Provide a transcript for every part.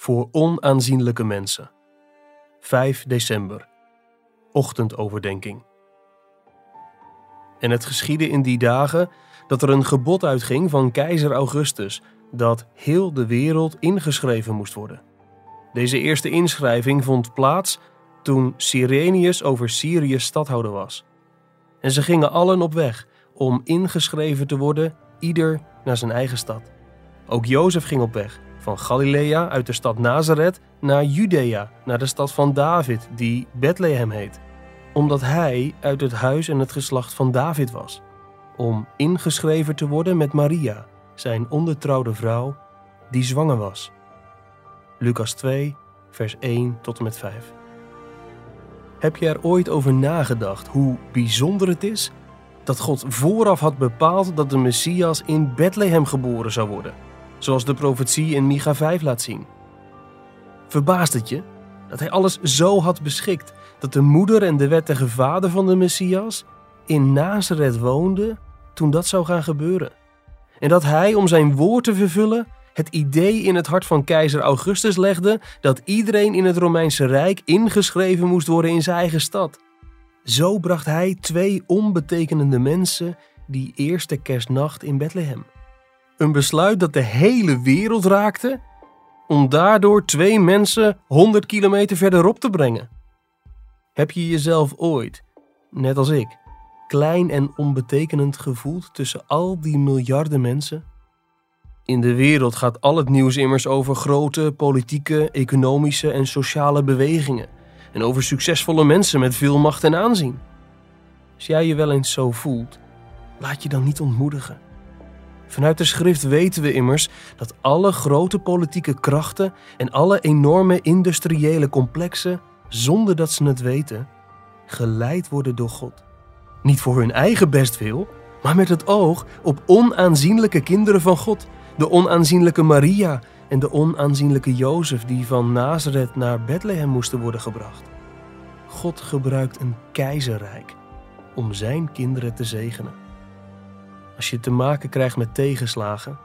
voor onaanzienlijke mensen. 5 december. Ochtendoverdenking. En het geschiedde in die dagen dat er een gebod uitging van keizer Augustus dat heel de wereld ingeschreven moest worden. Deze eerste inschrijving vond plaats toen Cyrenius over Syrië stadhouder was. En ze gingen allen op weg om ingeschreven te worden, ieder naar zijn eigen stad. Ook Jozef ging op weg, van Galilea uit de stad Nazareth naar Judea, naar de stad van David, die Bethlehem heet, omdat hij uit het huis en het geslacht van David was, om ingeschreven te worden met Maria, zijn ondertrouwde vrouw, die zwanger was. Lucas 2, vers 1 tot en met 5. Heb je er ooit over nagedacht hoe bijzonder het is dat God vooraf had bepaald dat de Messias in Bethlehem geboren zou worden, zoals de profetie in Micha 5 laat zien? Verbaast het je dat hij alles zo had beschikt dat de moeder en de wettige vader van de Messias in Nazareth woonden toen dat zou gaan gebeuren? En dat hij, om zijn woord te vervullen, het idee in het hart van keizer Augustus legde dat iedereen in het Romeinse Rijk ingeschreven moest worden in zijn eigen stad. Zo bracht hij twee onbetekenende mensen die eerste kerstnacht in Bethlehem. Een besluit dat de hele wereld raakte, om daardoor twee mensen 100 kilometer verderop te brengen. Heb je jezelf ooit, net als ik, klein en onbetekenend gevoeld tussen al die miljarden mensen? In de wereld gaat al het nieuws immers over grote politieke, economische en sociale bewegingen en over succesvolle mensen met veel macht en aanzien. Als jij je wel eens zo voelt, laat je dan niet ontmoedigen. Vanuit de schrift weten we immers dat alle grote politieke krachten en alle enorme industriële complexen, zonder dat ze het weten, geleid worden door God. Niet voor hun eigen bestwil, maar met het oog op onaanzienlijke kinderen van God de onaanzienlijke Maria en de onaanzienlijke Jozef die van Nazareth naar Bethlehem moesten worden gebracht. God gebruikt een keizerrijk om zijn kinderen te zegenen. Als je te maken krijgt met tegenslagen,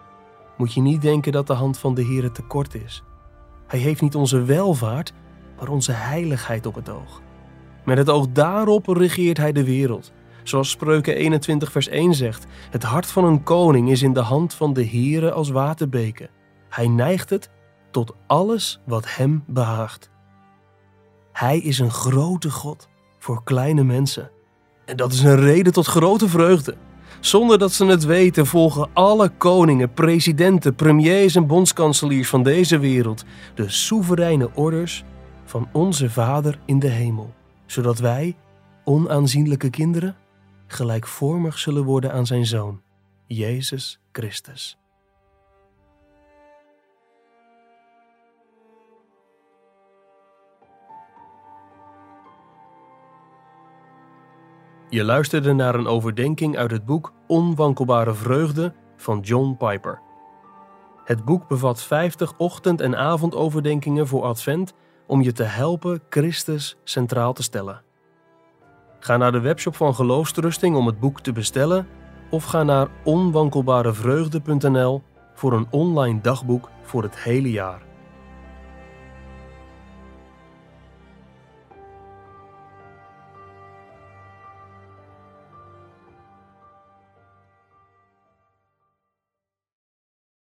moet je niet denken dat de hand van de Heer tekort is. Hij heeft niet onze welvaart, maar onze heiligheid op het oog. Met het oog daarop regeert hij de wereld Zoals Spreuken 21 vers 1 zegt, het hart van een koning is in de hand van de Heere als waterbeken. Hij neigt het tot alles wat hem behaagt. Hij is een grote God voor kleine mensen. En dat is een reden tot grote vreugde. Zonder dat ze het weten, volgen alle koningen, presidenten, premiers en bondskanseliers van deze wereld de soevereine orders van onze Vader in de hemel, zodat wij, onaanzienlijke kinderen, gelijkvormig zullen worden aan zijn Zoon, Jezus Christus. Je luisterde naar een overdenking uit het boek Onwankelbare Vreugde van John Piper. Het boek bevat 50 ochtend- en avondoverdenkingen voor Advent om je te helpen Christus centraal te stellen. Ga naar de webshop van Geloofstrusting om het boek te bestellen of ga naar onwankelbarevreugde.nl voor een online dagboek voor het hele jaar.